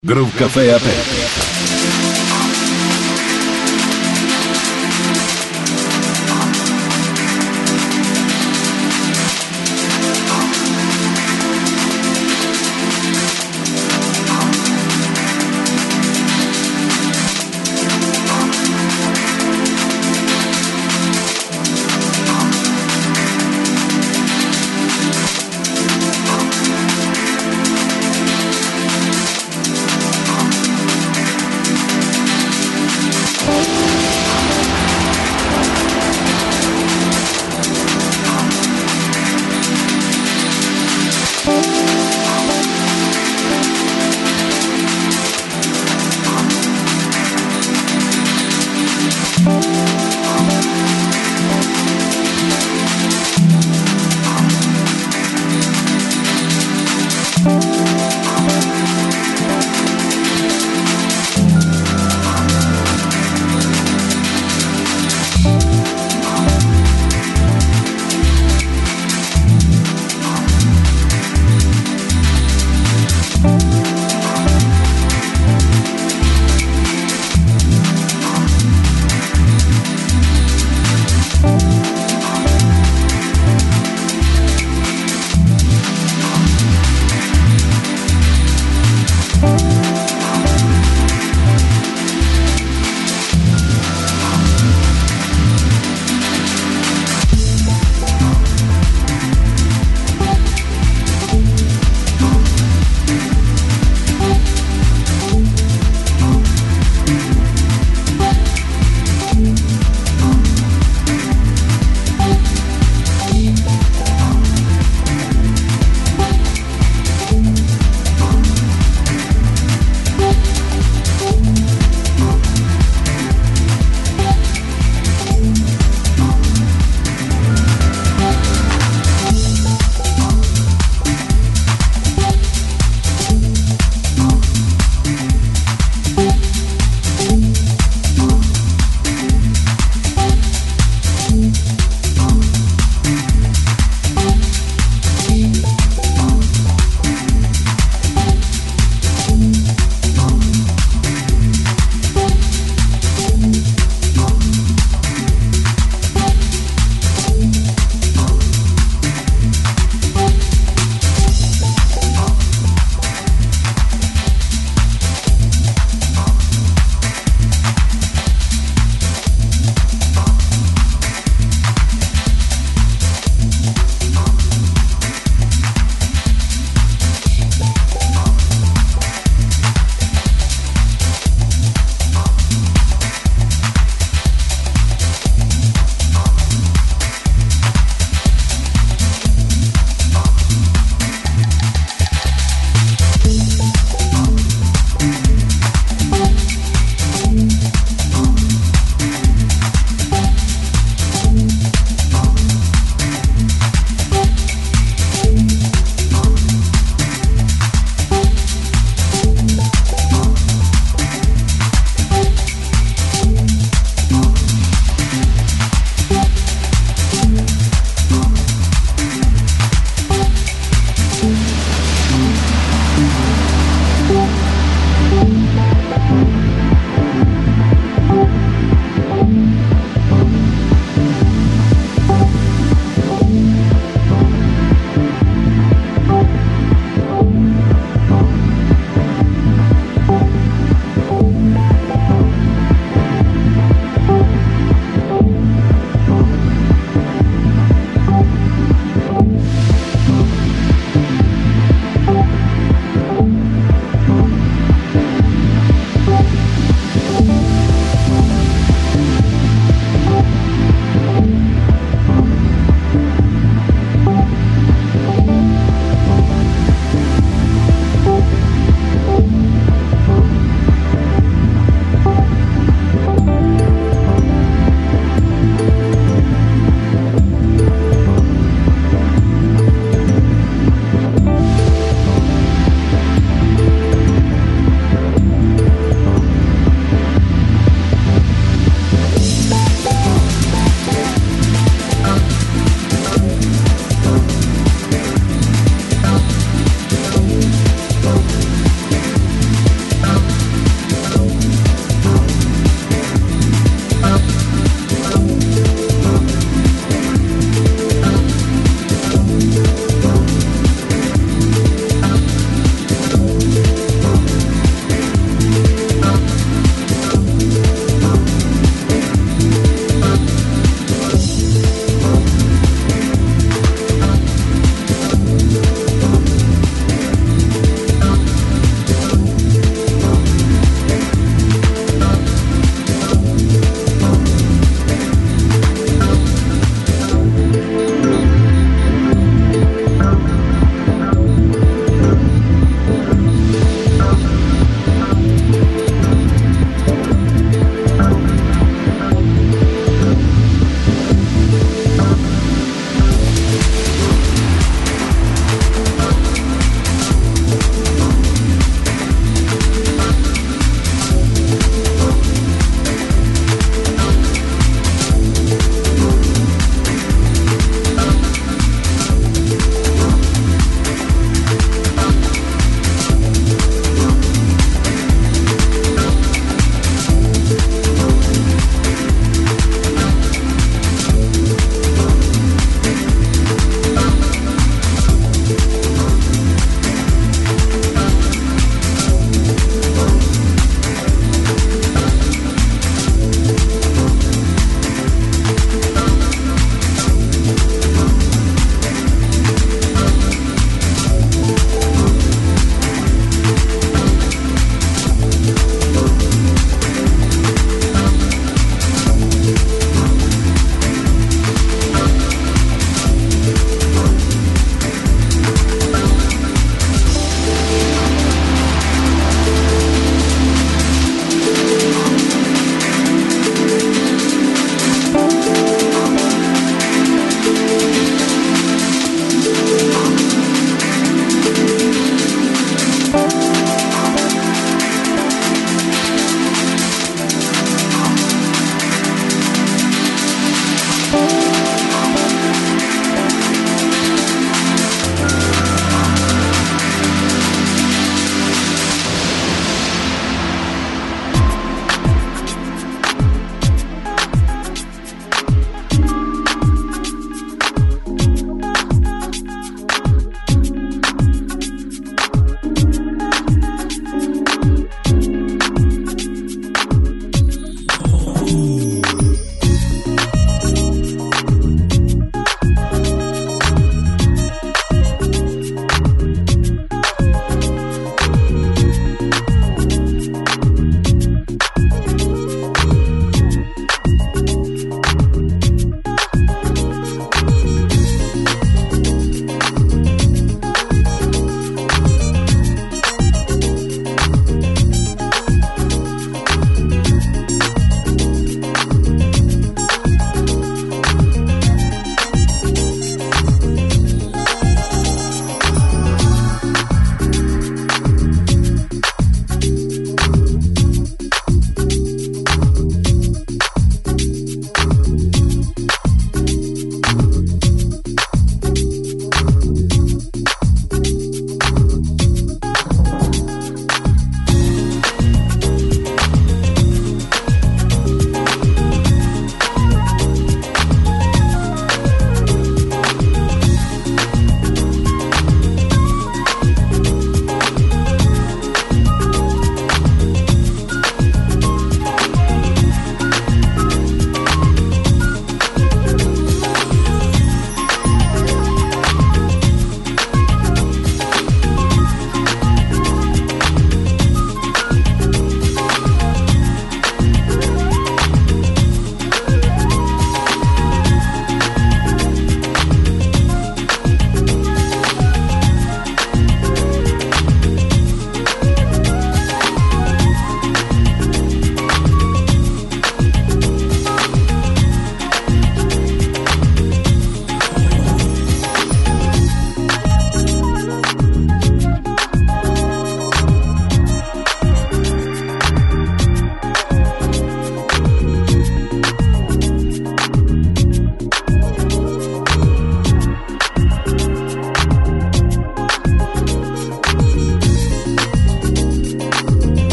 Groove Café aperto.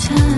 찾아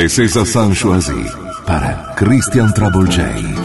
Le César Sanchoisi para Christian Travolgei.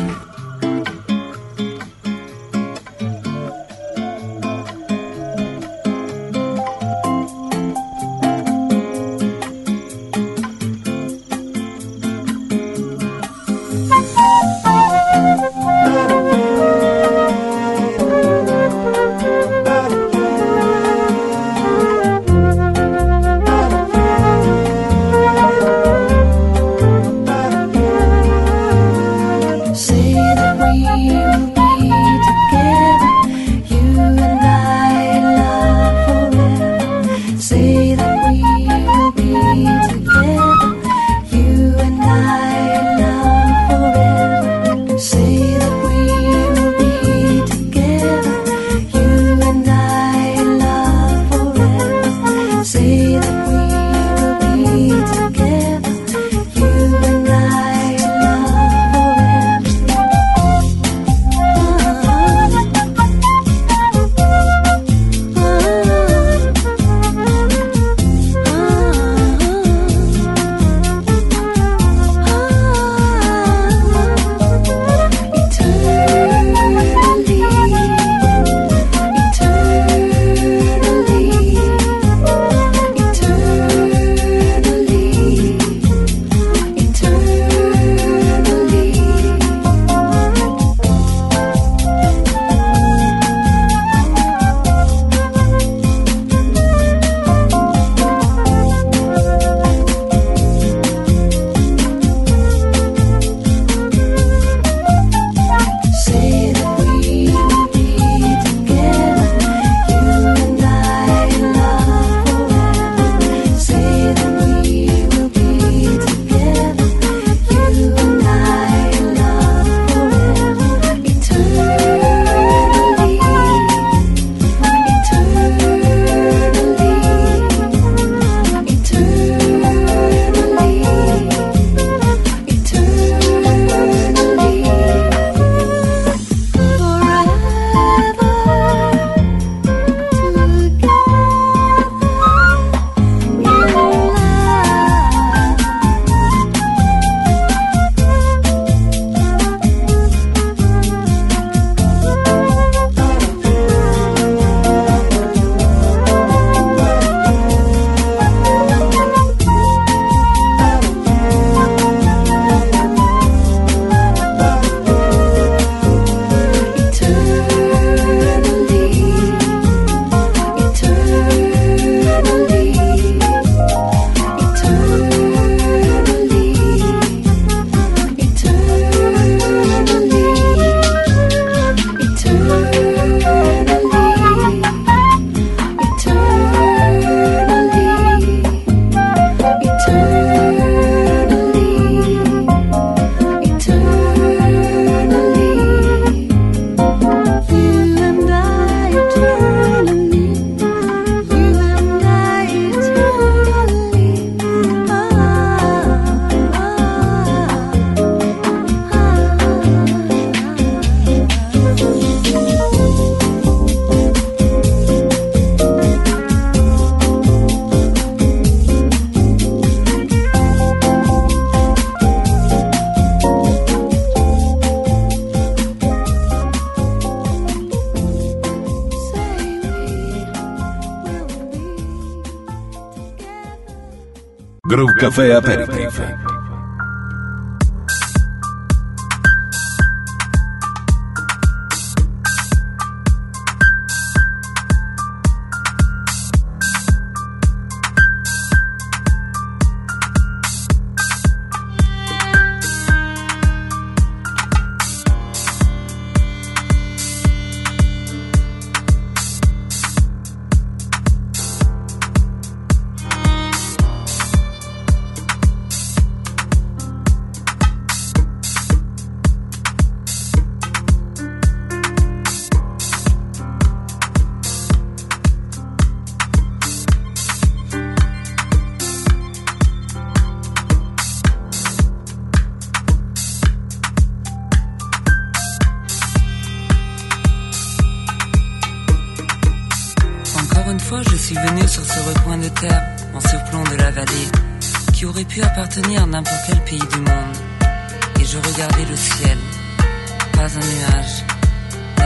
grão café aperitivo.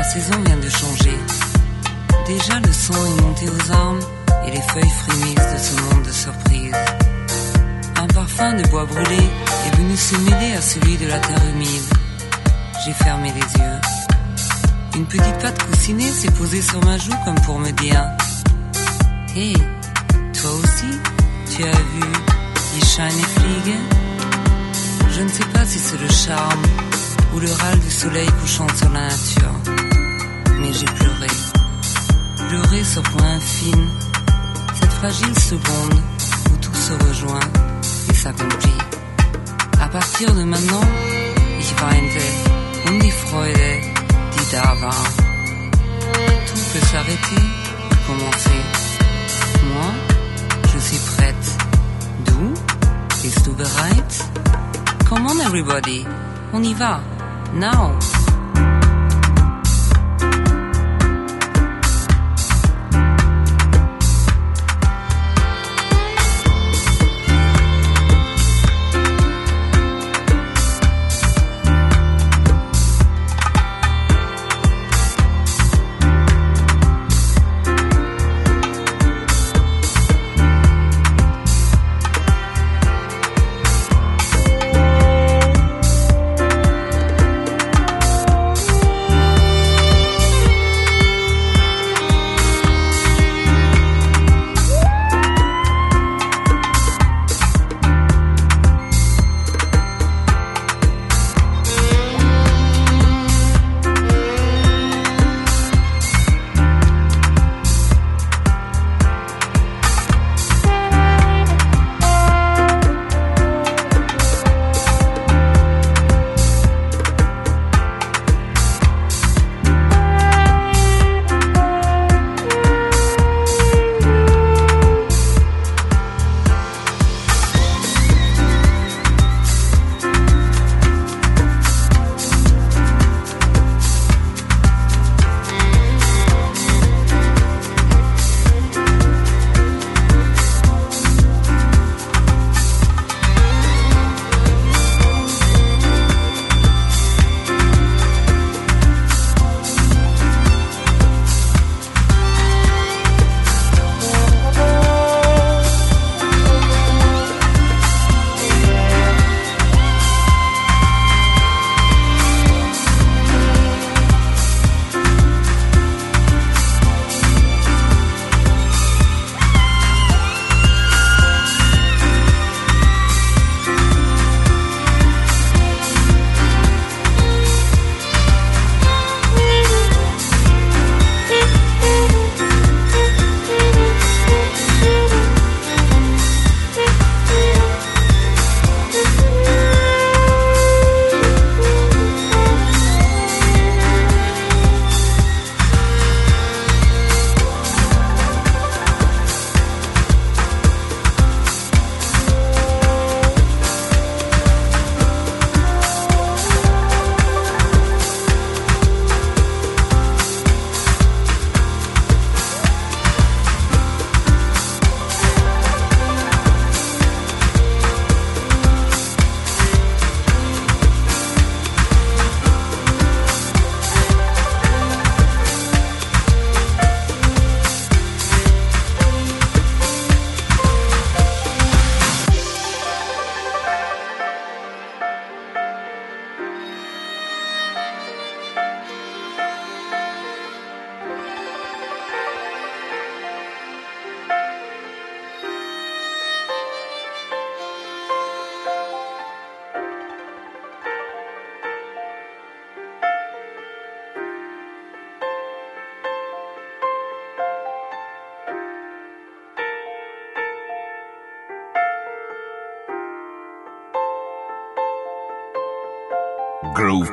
Saison vient de changer. Déjà le sang est monté aux armes et les feuilles frémissent de ce monde de surprises. Un parfum de bois brûlé est venu se mêler à celui de la terre humide. J'ai fermé les yeux. Une petite patte coussinée s'est posée sur ma joue comme pour me dire Hé, toi aussi, tu as vu Die Shine Fliegen Je ne sais pas si c'est le charme ou le râle du soleil couchant sur la nature, j'ai pleuré. Pleuré sur point infime, cette fragile seconde où tout se rejoint et s'accomplit. À partir de maintenant, ich weinte um die Freude, die da war. Tout peut s'arrêter commencer. Moi, je suis prête. Du? Bist du bereit? Come on everybody, on y va. Now.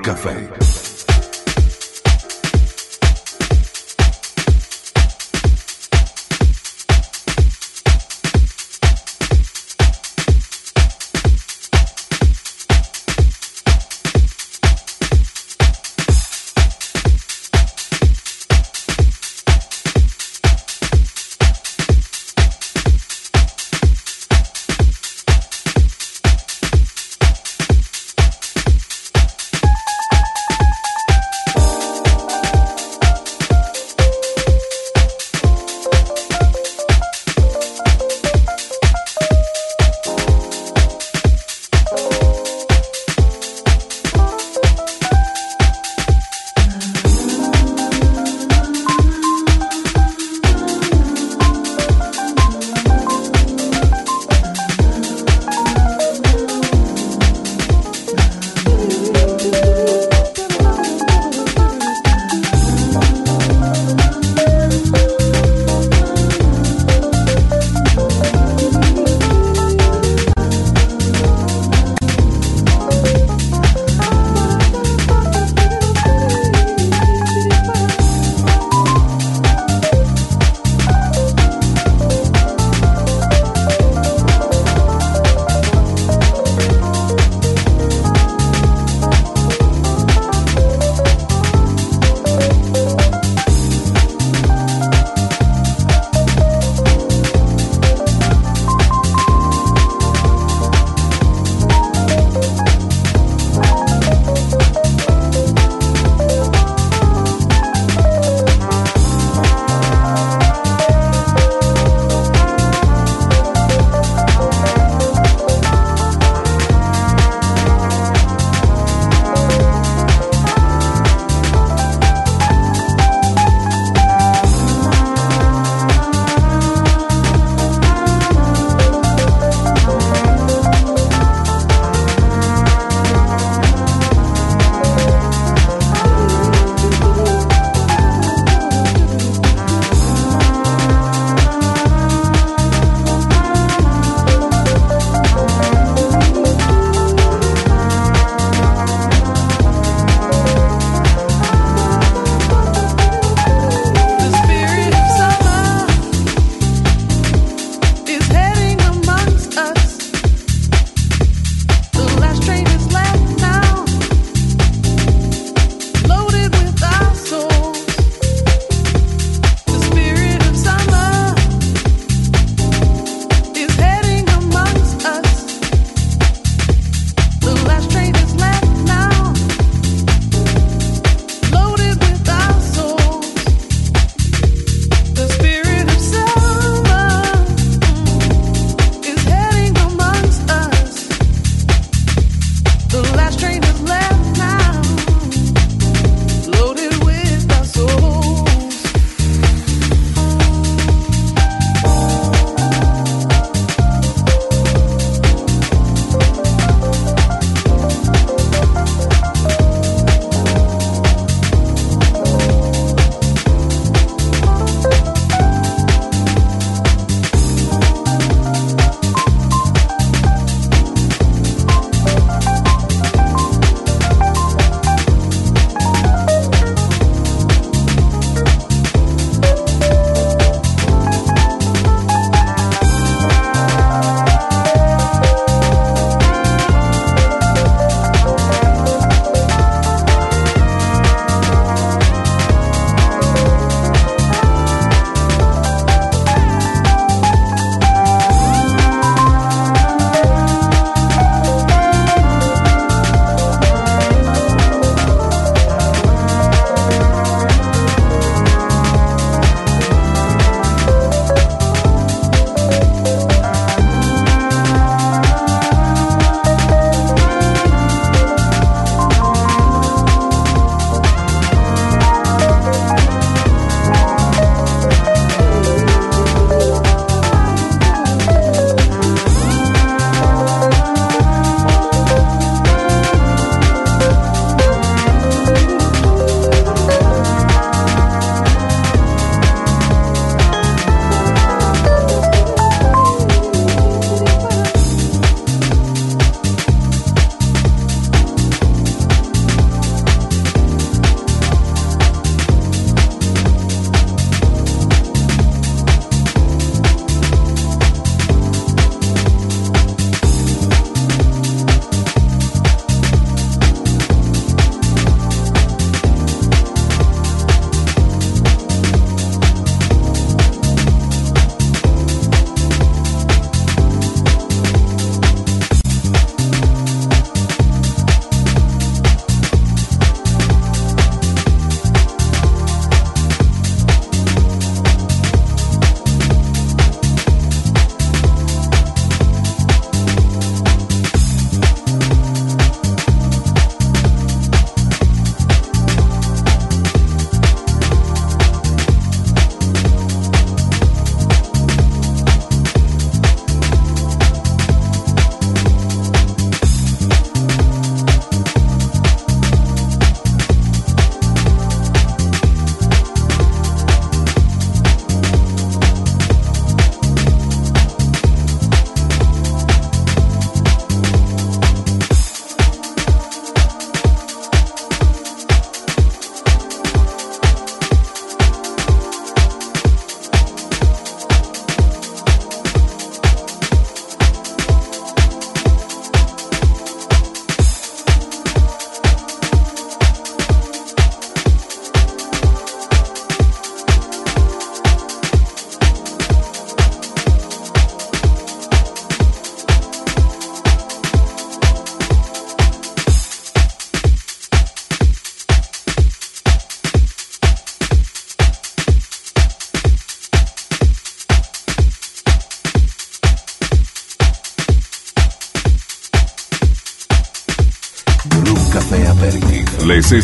Café.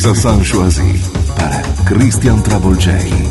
Sensações choisies para Christian Travolgei.